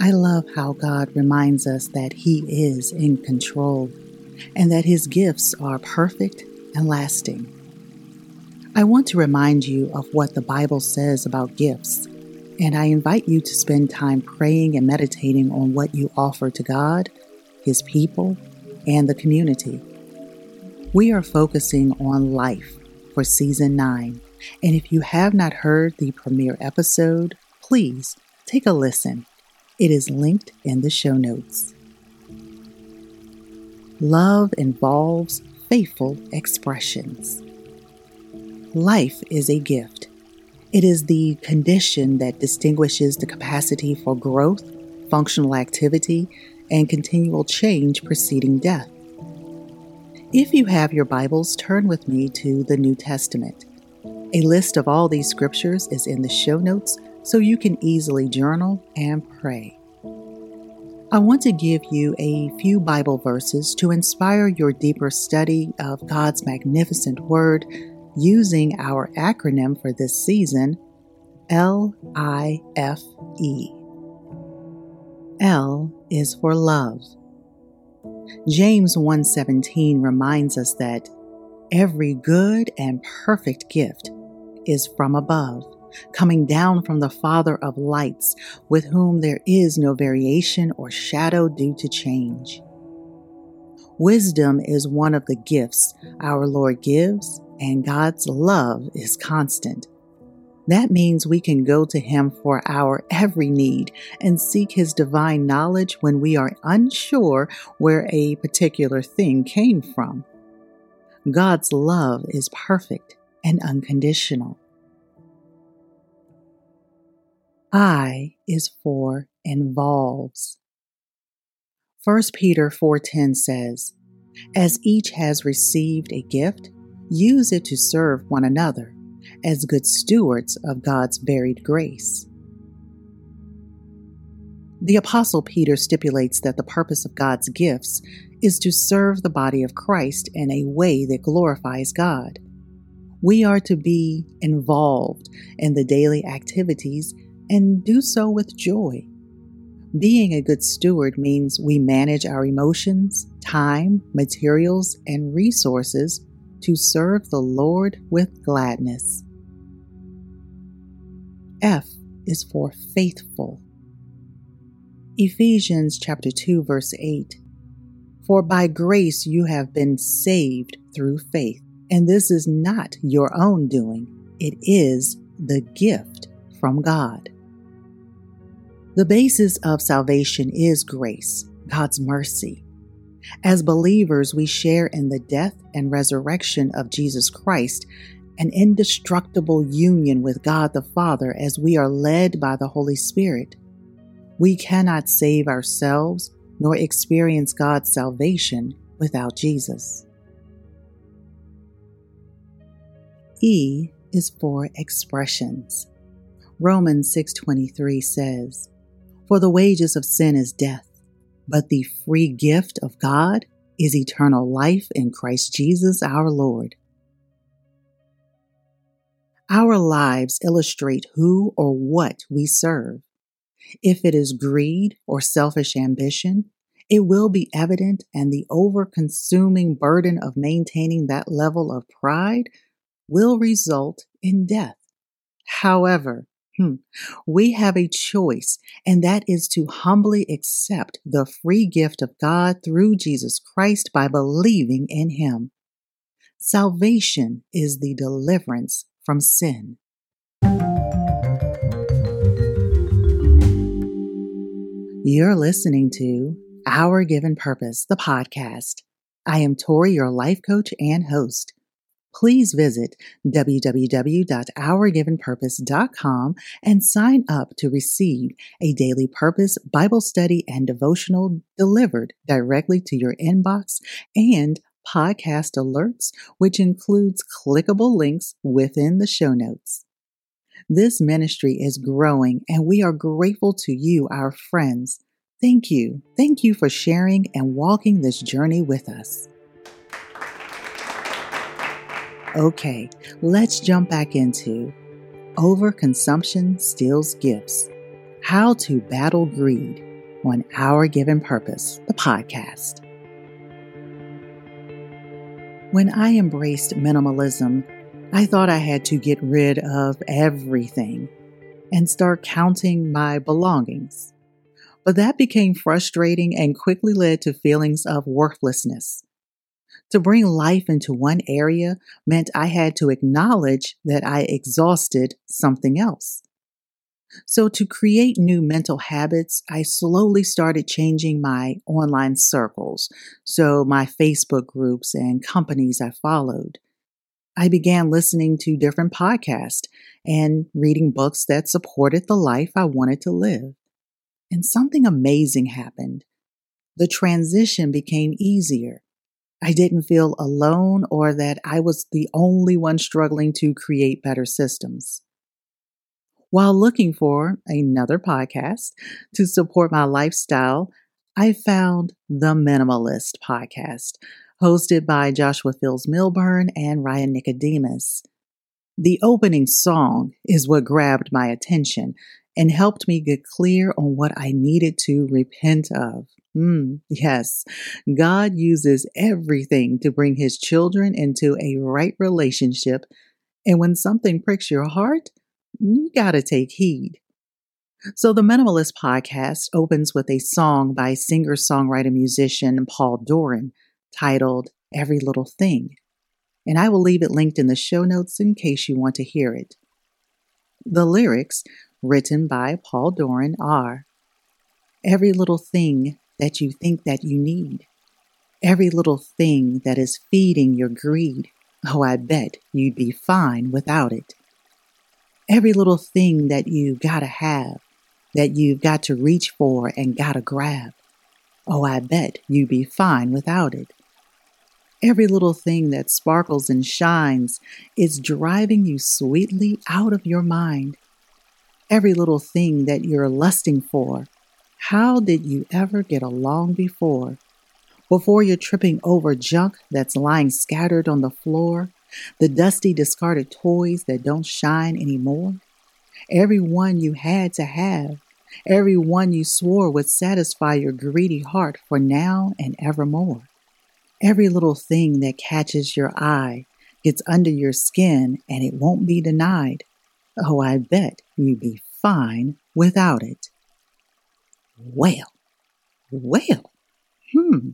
I love how God reminds us that He is in control and that His gifts are perfect and lasting. I want to remind you of what the Bible says about gifts, and I invite you to spend time praying and meditating on what you offer to God, His people, and the community. We are focusing on life for season 9, and if you have not heard the premiere episode, please take a listen. It is linked in the show notes. Love involves faithful expressions. Life is a gift. It is the condition that distinguishes the capacity for growth, functional activity, and continual change preceding death. If you have your Bibles, turn with me to the New Testament. A list of all these scriptures is in the show notes so you can easily journal and pray. I want to give you a few Bible verses to inspire your deeper study of God's magnificent Word using our acronym for this season, L I F E. L is for love. James 1:17 reminds us that every good and perfect gift is from above coming down from the Father of lights, with whom there is no variation or shadow due to change. Wisdom is one of the gifts our Lord gives, and God's love is constant. That means we can go to Him for our every need and seek His divine knowledge when we are unsure where a particular thing came from. God's love is perfect and unconditional. I is for involves. 1 Peter 4:10 says, "As each has received a gift, use it to serve one another as good stewards of God's varied grace." The apostle Peter stipulates that the purpose of God's gifts is to serve the body of Christ in a way that glorifies God. We are to be involved in the daily activities and do so with joy. Being a good steward means we manage our emotions, time, materials, and resources to serve the Lord with gladness. F is for faithful. Ephesians chapter 2 verse 8. For by grace you have been saved through faith, and this is not your own doing, it is the gift from God. The basis of salvation is grace, God's mercy. As believers, we share in the death and resurrection of Jesus Christ, an indestructible union with God the Father as we are led by the Holy Spirit. We cannot save ourselves nor experience God's salvation without Jesus. E is for expressions. Romans 6:23 says, for the wages of sin is death, but the free gift of God is eternal life in Christ Jesus our Lord. Our lives illustrate who or what we serve. If it is greed or selfish ambition, it will be evident, and the over consuming burden of maintaining that level of pride will result in death. However, Hmm. We have a choice, and that is to humbly accept the free gift of God through Jesus Christ by believing in Him. Salvation is the deliverance from sin. You're listening to Our Given Purpose, the podcast. I am Tori, your life coach and host please visit www.ourgivenpurpose.com and sign up to receive a daily purpose Bible study and devotional delivered directly to your inbox and podcast alerts, which includes clickable links within the show notes. This ministry is growing and we are grateful to you, our friends. Thank you. Thank you for sharing and walking this journey with us. Okay, let's jump back into Overconsumption Steals Gifts How to Battle Greed on Our Given Purpose, the podcast. When I embraced minimalism, I thought I had to get rid of everything and start counting my belongings. But that became frustrating and quickly led to feelings of worthlessness. To bring life into one area meant I had to acknowledge that I exhausted something else. So, to create new mental habits, I slowly started changing my online circles, so my Facebook groups and companies I followed. I began listening to different podcasts and reading books that supported the life I wanted to live. And something amazing happened. The transition became easier. I didn't feel alone or that I was the only one struggling to create better systems. While looking for another podcast to support my lifestyle, I found the Minimalist podcast, hosted by Joshua Fields Millburn and Ryan Nicodemus. The opening song is what grabbed my attention and helped me get clear on what I needed to repent of. Mm, yes, God uses everything to bring his children into a right relationship. And when something pricks your heart, you gotta take heed. So, the Minimalist podcast opens with a song by singer songwriter musician Paul Doran titled Every Little Thing. And I will leave it linked in the show notes in case you want to hear it. The lyrics, written by Paul Doran, are Every little thing that you think that you need. Every little thing that is feeding your greed. Oh, I bet you'd be fine without it. Every little thing that you gotta have, that you've got to reach for and gotta grab. Oh, I bet you'd be fine without it. Every little thing that sparkles and shines is driving you sweetly out of your mind. Every little thing that you're lusting for how did you ever get along before? Before you're tripping over junk that's lying scattered on the floor, the dusty, discarded toys that don't shine anymore, every one you had to have, every one you swore would satisfy your greedy heart for now and evermore. Every little thing that catches your eye gets under your skin and it won't be denied. Oh, I bet you'd be fine without it. Well, well, hmm.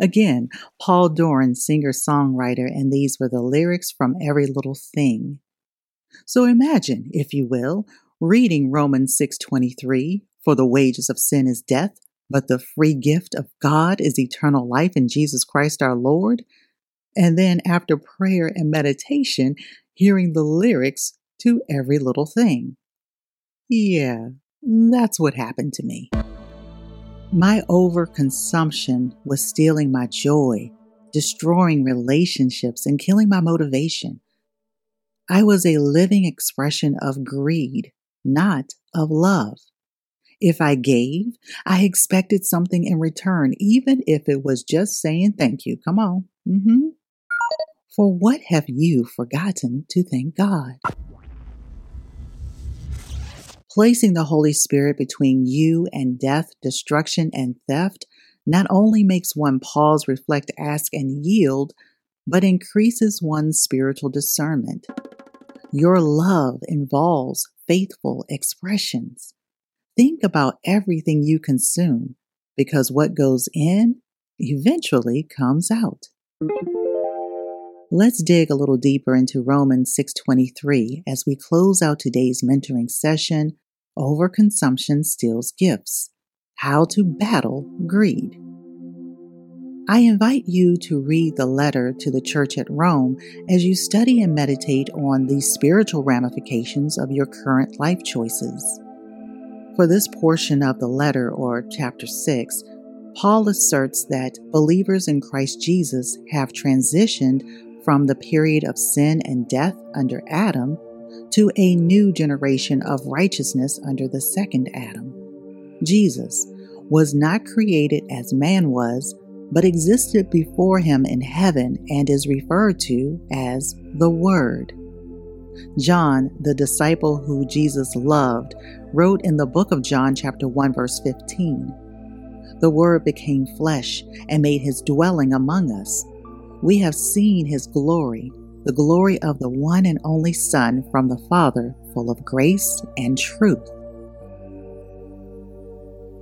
Again, Paul Doran, singer songwriter, and these were the lyrics from Every Little Thing. So imagine, if you will, reading Romans 6:23, for the wages of sin is death, but the free gift of God is eternal life in Jesus Christ our Lord. And then after prayer and meditation, hearing the lyrics to every little thing. Yeah, that's what happened to me. My overconsumption was stealing my joy, destroying relationships, and killing my motivation. I was a living expression of greed, not of love. If I gave, I expected something in return, even if it was just saying thank you. Come on. Mm-hmm. For what have you forgotten to thank God? Placing the Holy Spirit between you and death, destruction, and theft not only makes one pause, reflect, ask, and yield, but increases one's spiritual discernment. Your love involves faithful expressions. Think about everything you consume because what goes in eventually comes out. Let's dig a little deeper into Romans 6:23 as we close out today's mentoring session, Overconsumption Steals Gifts: How to Battle Greed. I invite you to read the letter to the church at Rome as you study and meditate on the spiritual ramifications of your current life choices. For this portion of the letter, or chapter 6, Paul asserts that believers in Christ Jesus have transitioned from the period of sin and death under Adam to a new generation of righteousness under the second Adam. Jesus was not created as man was, but existed before him in heaven and is referred to as the Word. John, the disciple who Jesus loved, wrote in the book of John, chapter 1, verse 15 The Word became flesh and made his dwelling among us. We have seen his glory, the glory of the one and only Son from the Father, full of grace and truth.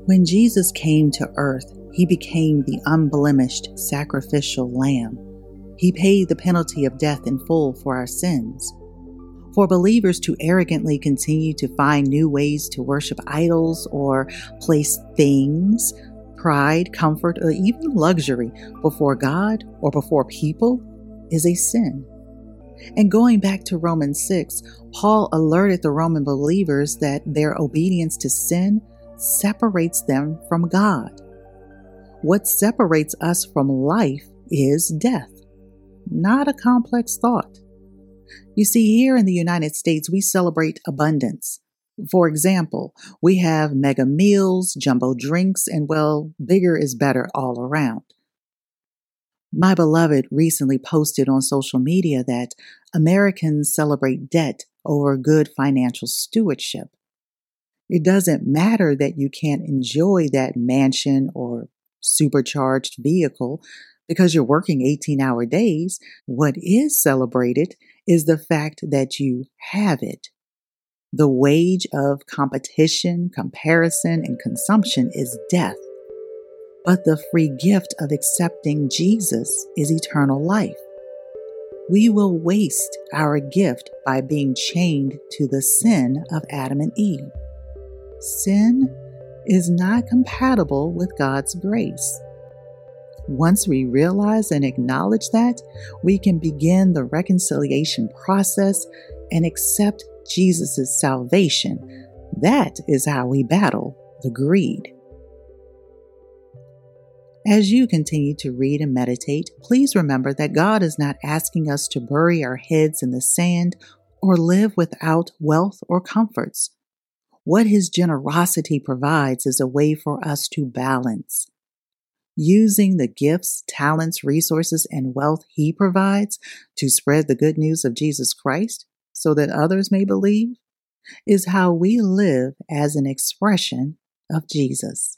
When Jesus came to earth, he became the unblemished sacrificial lamb. He paid the penalty of death in full for our sins. For believers to arrogantly continue to find new ways to worship idols or place things, pride, comfort, or even luxury before God or before people is a sin. And going back to Romans 6, Paul alerted the Roman believers that their obedience to sin separates them from God. What separates us from life is death, not a complex thought. You see, here in the United States, we celebrate abundance. For example, we have mega meals, jumbo drinks, and well, bigger is better all around. My beloved recently posted on social media that Americans celebrate debt over good financial stewardship. It doesn't matter that you can't enjoy that mansion or supercharged vehicle because you're working 18 hour days. What is celebrated is the fact that you have it. The wage of competition, comparison, and consumption is death. But the free gift of accepting Jesus is eternal life. We will waste our gift by being chained to the sin of Adam and Eve. Sin is not compatible with God's grace. Once we realize and acknowledge that, we can begin the reconciliation process and accept Jesus' salvation. That is how we battle the greed. As you continue to read and meditate, please remember that God is not asking us to bury our heads in the sand or live without wealth or comforts. What His generosity provides is a way for us to balance. Using the gifts, talents, resources, and wealth He provides to spread the good news of Jesus Christ so that others may believe is how we live as an expression of Jesus.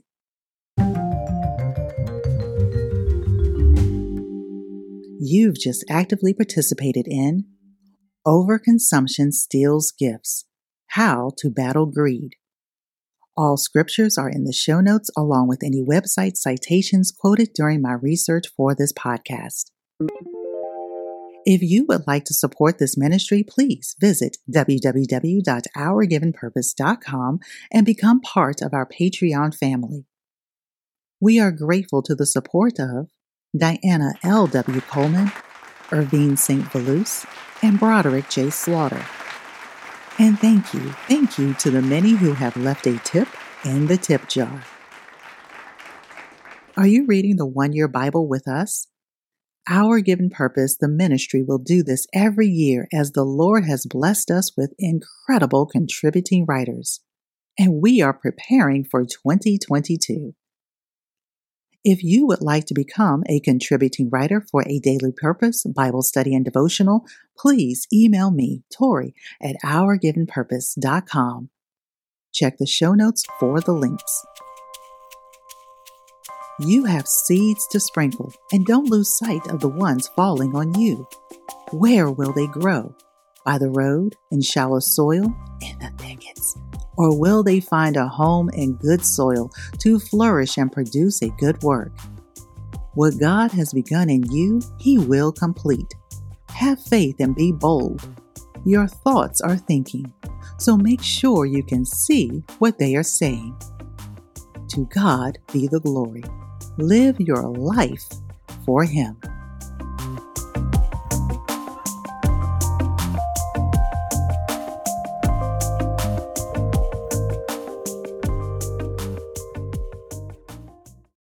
You've just actively participated in Overconsumption Steals Gifts how to Battle Greed. All scriptures are in the show notes along with any website citations quoted during my research for this podcast. If you would like to support this ministry, please visit www.ourgivenpurpose.com and become part of our Patreon family. We are grateful to the support of Diana L.W. Coleman, Irvine St. Velouse, and Broderick J. Slaughter. And thank you, thank you to the many who have left a tip in the tip jar. Are you reading the one year Bible with us? Our given purpose, the ministry, will do this every year as the Lord has blessed us with incredible contributing writers. And we are preparing for 2022. If you would like to become a contributing writer for a daily purpose, Bible study, and devotional, please email me, Tori, at ourgivenpurpose.com. Check the show notes for the links. You have seeds to sprinkle, and don't lose sight of the ones falling on you. Where will they grow? By the road, in shallow soil, in the thickets or will they find a home in good soil to flourish and produce a good work? What God has begun in you, He will complete. Have faith and be bold. Your thoughts are thinking, so make sure you can see what they are saying. To God be the glory. Live your life for Him.